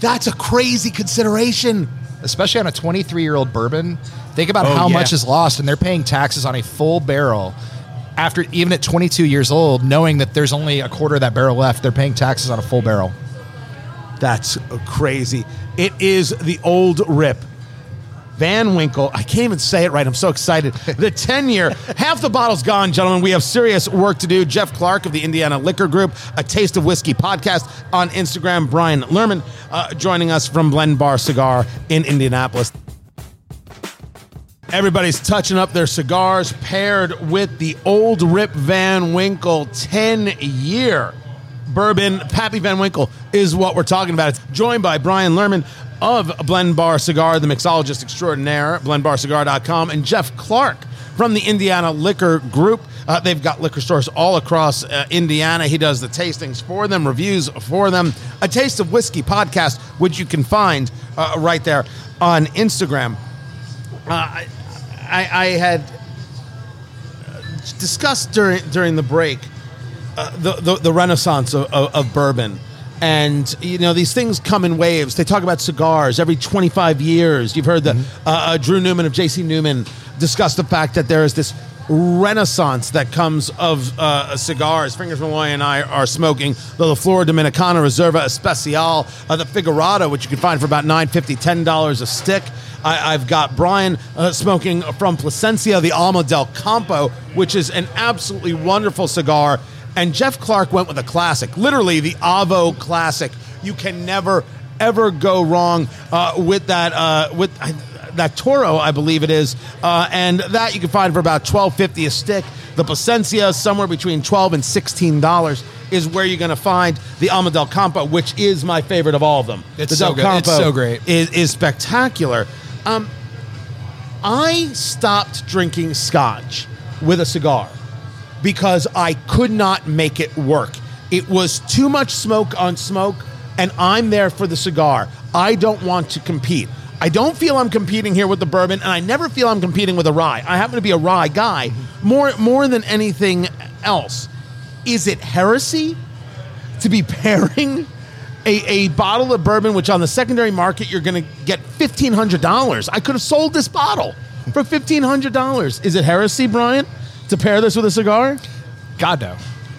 That's a crazy consideration. especially on a 23 year old bourbon. Think about Oh, how yeah. much is lost, and they're paying taxes on a full barrel. After even at 22 years old, knowing that there's only a quarter of that barrel left, they're paying taxes on a full barrel. That's crazy. It is the old rip. Van Winkle, I can't even say it right. I'm so excited. The 10 year, half the bottle's gone, gentlemen. We have serious work to do. Jeff Clark of the Indiana Liquor Group, a Taste of Whiskey podcast on Instagram. Brian Lerman uh, joining us from Blend Bar Cigar in Indianapolis. Everybody's touching up their cigars paired with the old Rip Van Winkle 10 year bourbon. Pappy Van Winkle is what we're talking about. It's joined by Brian Lerman of Blend Bar Cigar, the mixologist extraordinaire, blendbarcigar.com, and Jeff Clark from the Indiana Liquor Group. Uh, they've got liquor stores all across uh, Indiana. He does the tastings for them, reviews for them. A Taste of Whiskey podcast, which you can find uh, right there on Instagram. Uh, I, I, I had uh, discussed during during the break uh, the, the the renaissance of, of, of bourbon, and you know these things come in waves. They talk about cigars every 25 years. You've heard the uh, uh, Drew Newman of J.C. Newman discuss the fact that there is this renaissance that comes of uh, cigars. Fingers Malloy and I are smoking the La Flor Dominicana Reserva Especial, uh, the Figurado, which you can find for about $9.50, $10 a stick. I, I've got Brian uh, smoking from Plasencia, the Alma del Campo, which is an absolutely wonderful cigar. And Jeff Clark went with a classic, literally the Avo classic. You can never, ever go wrong uh, with that. Uh, with I, that Toro, I believe it is, uh, and that you can find for about twelve fifty a stick. The Plasencia, somewhere between twelve and sixteen dollars, is where you're going to find the Alma del Campo, which is my favorite of all of them. It's the so Del good. It's so great. Is, is spectacular. Um, I stopped drinking scotch with a cigar because I could not make it work. It was too much smoke on smoke, and I'm there for the cigar. I don't want to compete. I don't feel I'm competing here with the bourbon, and I never feel I'm competing with a rye. I happen to be a rye guy mm-hmm. more more than anything else. Is it heresy to be pairing a, a bottle of bourbon, which on the secondary market you're going to get fifteen hundred dollars? I could have sold this bottle for fifteen hundred dollars. Is it heresy, Brian, to pair this with a cigar? God no.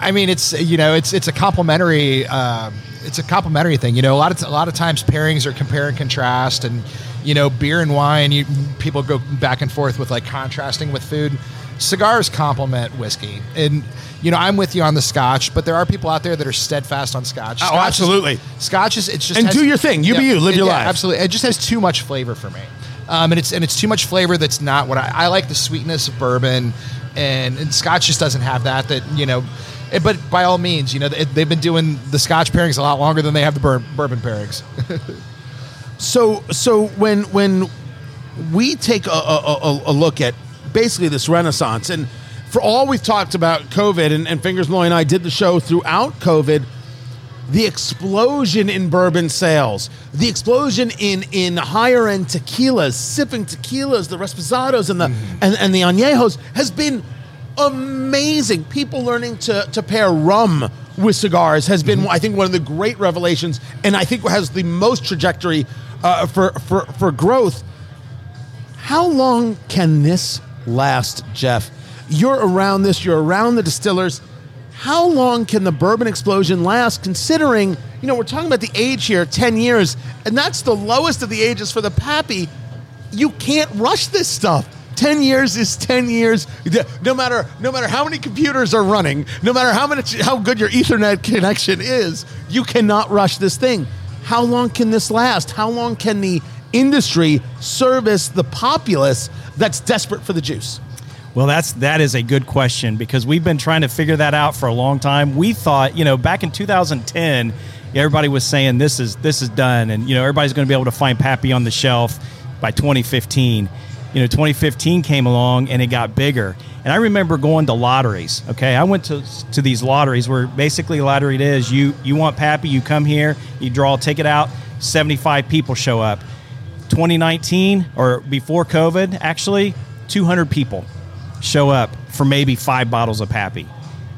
I mean, it's you know, it's it's a complimentary, um, it's a complimentary thing. You know, a lot of a lot of times pairings are compare and contrast, and you know, beer and wine. You people go back and forth with like contrasting with food. Cigars complement whiskey, and you know, I'm with you on the Scotch, but there are people out there that are steadfast on Scotch. Oh, Scotch is- absolutely. Scotch is it's just And has- do your thing. You be you. Live your yeah, life. Absolutely, it just has too much flavor for me, um, and it's and it's too much flavor that's not what I, I like. The sweetness of bourbon, and, and Scotch just doesn't have that. That you know, eh, but by all means, you know, they, they've been doing the Scotch pairings a lot longer than they have the bur- bourbon pairings. So so when when we take a, a, a, look at basically this renaissance, and for all we've talked about COVID, and, and Fingers and I did the show throughout COVID, the explosion in bourbon sales, the explosion in in higher end tequilas, sipping tequilas, the Reposados and the and, and the añejos has been amazing. People learning to to pair rum with cigars has been, I think, one of the great revelations, and I think has the most trajectory uh, for for for growth. How long can this last, Jeff? You're around this, you're around the distillers. How long can the bourbon explosion last, considering, you know, we're talking about the age here, 10 years, and that's the lowest of the ages for the Pappy. You can't rush this stuff. 10 years is 10 years. No matter no matter how many computers are running, no matter how much how good your Ethernet connection is, you cannot rush this thing. How long can this last? How long can the industry service the populace that's desperate for the juice? Well, that's that is a good question because we've been trying to figure that out for a long time. We thought, you know, back in 2010, everybody was saying this is this is done, and you know everybody's going to be able to find Pappy on the shelf by 2015. you know 2015 came along and it got bigger. And I remember going to lotteries. Okay, I went to to these lotteries where basically lottery it is you you want Pappy, you come here, you draw a ticket out, 75 people show up. 2019 or before COVID, actually, 200 people show up for maybe five bottles of Pappy.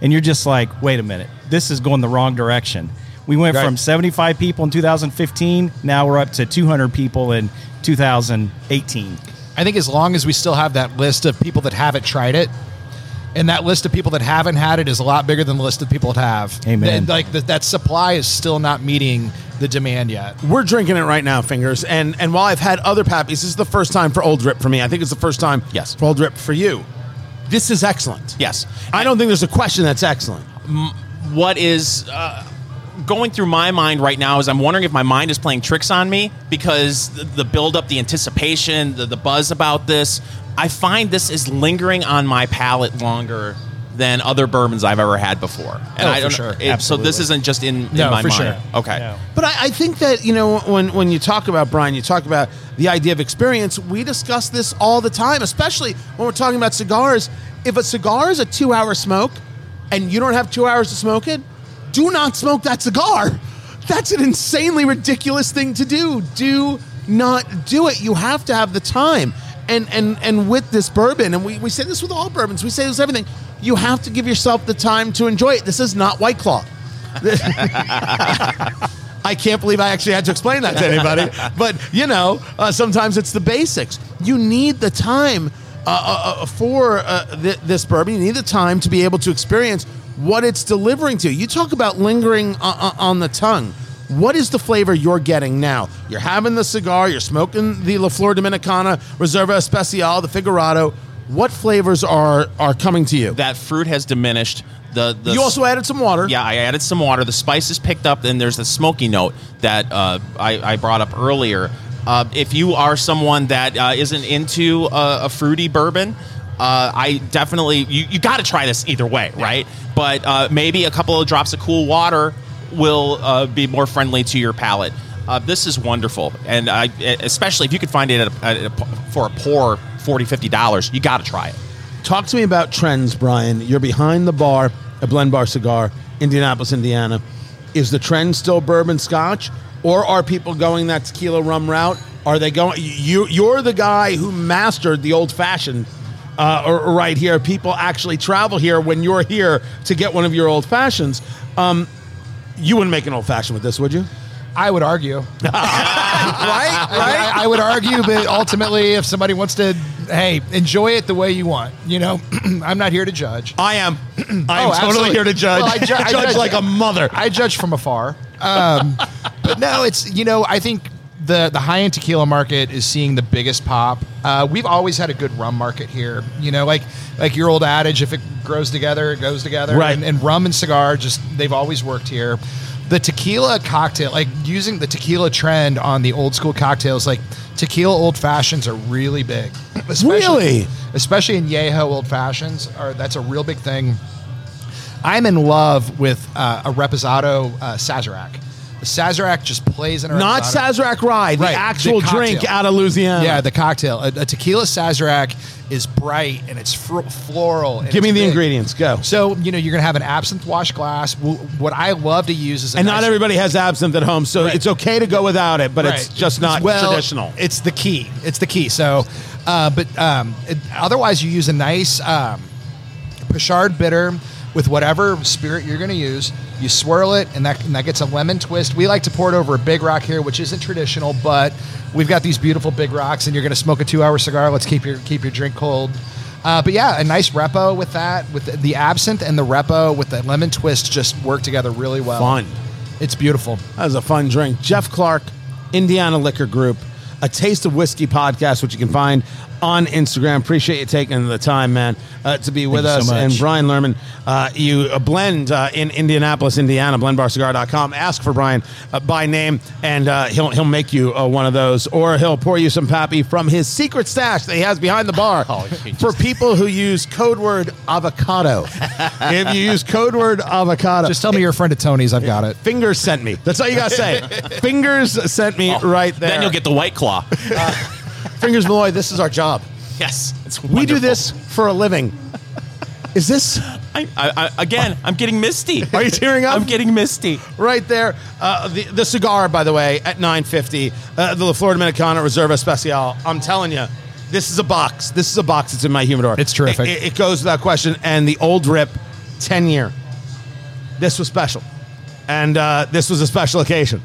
And you're just like, wait a minute, this is going the wrong direction. We went Right. from 75 people in 2015, now we're up to 200 people in 2018. I think as long as we still have that list of people that haven't tried it, and that list of people that haven't had it is a lot bigger than the list of people that have. Amen. Th- Like th- that supply is still not meeting the demand yet. We're drinking it right now, fingers. And and while I've had other pappies, this is the first time for Old Rip for me. I think it's the first time Yes. for Old Rip for you. This is excellent. Yes. I don't think there's a question that's excellent. what is uh, going through my mind right now is I'm wondering if my mind is playing tricks on me because the, the build up, the anticipation, the, the buzz about this, I find this is lingering on my palate longer than other bourbons I've ever had before. And Oh, I don't sure. it- so this isn't just in, in No, my for mind. sure. Okay. No. But I, I think that, you know, when, when you talk about Brian, you talk about the idea of experience. We discuss this all the time, especially when we're talking about cigars. If a cigar is a two hour smoke and you don't have two hours to smoke it, do not smoke that cigar. That's an insanely ridiculous thing to do. Do not do it. You have to have the time. And and and with this bourbon, and we, we say this with all bourbons, we say this with everything, you have to give yourself the time to enjoy it. This is not White Claw. I can't believe I actually had to explain that to anybody. but you know, uh, sometimes it's the basics. You need the time uh, uh, uh, for uh, th- this bourbon. You need the time to be able to experience what it's delivering to. You You talk about lingering uh, uh, on the tongue. What is the flavor you're getting now? You're having the cigar. You're smoking the La Flor Dominicana, Reserva Especial, the Figurado. What flavors are are coming to you? That fruit has diminished. The, the you also added some water. Yeah, I added some water. The spices picked up, and there's the smoky note that uh, I, I brought up earlier. Uh, if you are someone that uh, not into a, a fruity bourbon, uh, I definitely you, you got to try this either way, right? But uh, maybe a couple of drops of cool water will uh, be more friendly to your palate. Uh, this is wonderful, and I, especially if you could find it at a, at a, for a pour 40 50 dollars, you got to try it. Talk to me about trends, Brian. You're behind the bar at Blend Bar Cigar, Indianapolis, Indiana. Is the trend still bourbon scotch, or are people going that tequila rum route? Are they going? You, you're the guy who mastered the old fashioned. Uh, right here, people actually travel here when you're here to get one of your old fashions. Um, you wouldn't make an old fashioned with this, would you? I would argue. right, I, I would argue, but ultimately, if somebody wants to, hey, enjoy it the way you want. You know, I'm not here to judge. I am. I am Oh, totally here to judge. Well, I ju- I judge judge- like a mother. I judge from afar. Um, but no, it's you know I think the the high end tequila market is seeing the biggest pop. Uh, we've always had a good rum market here. You know, like like your old adage, if it grows together, it goes together. Right. And, and rum and cigar just they've always worked here. The tequila cocktail, like using the tequila trend on the old school cocktails, like tequila old fashions are really big. Especially, Really? especially in Yeho old fashions, are that's a real big thing. I'm in love with uh, a Reposado uh, Sazerac. Sazerac just plays in a Not Sazerac Rye, the Right, the actual drink cocktail. out of Louisiana. Yeah, the cocktail. A, a tequila Sazerac is bright and it's fr- floral. and Give me it's the big. ingredients. Go. So you know you're gonna have an absinthe wash glass. W- What I love to use is a And nice- not everybody has absinthe at home, so Right. it's okay to go without it, but it's Right. just not Well, traditional. It's the key. It's the key. So, uh, but um, it, otherwise, you use a nice um, Peychaud bitter with whatever spirit you're going to use. You swirl it, and that, and that gets a lemon twist. We like to pour it over a big rock here, which isn't traditional, but we've got these beautiful big rocks, and you're going to smoke a two-hour cigar. Let's keep your keep your drink cold. Uh, but yeah, a nice repo with that, with the, the absinthe and the repo with the lemon twist, just work together really well. Fun. It's beautiful. That was a fun drink. Jeff Clark, Indiana Liquor Group, a Taste of Whiskey podcast, which you can find on Instagram. Appreciate you taking the time, man, uh, to be with so us. much. and Brian Lerman, uh, you uh, blend uh, in Indianapolis, Indiana, blendbarcigar.com. Ask for Brian uh, by name, and uh, he'll he'll make you uh, one of those, or he'll pour you some pappy from his secret stash that he has behind the bar Oh, for people who use code word avocado. if you use code word avocado, Just tell me you're a friend of Tony's. I've got it. Fingers sent me. That's all you gotta say. Fingers sent me right there. Then you'll get the white claw. Fingers Malloy. This is our job. Yes, it's We do this for a living. Is this I, I, I, again, I'm getting misty. Are you tearing up? I'm getting misty. right there? Uh, the the cigar, by the way, at nine fifty, uh, the La Flor Dominicana Reserva Especial. I'm telling you, this is a box. This is a box. It's in my humidor. It's terrific. It, it- it goes without question. And the old rip, ten year. This was special, and uh, this was a special occasion.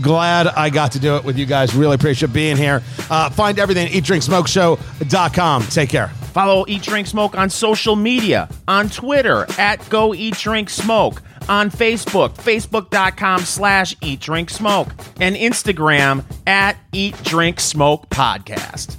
Glad I got to do it with you guys. Really appreciate being here. Uh, find everything at eatdrinksmokeshow.com. Take care. Follow Eat Drink Smoke on social media, on Twitter at Go Eat Drink Smoke, on Facebook, facebook.com slash Eat Drink Smoke, and Instagram at Eat Drink Smoke Podcast.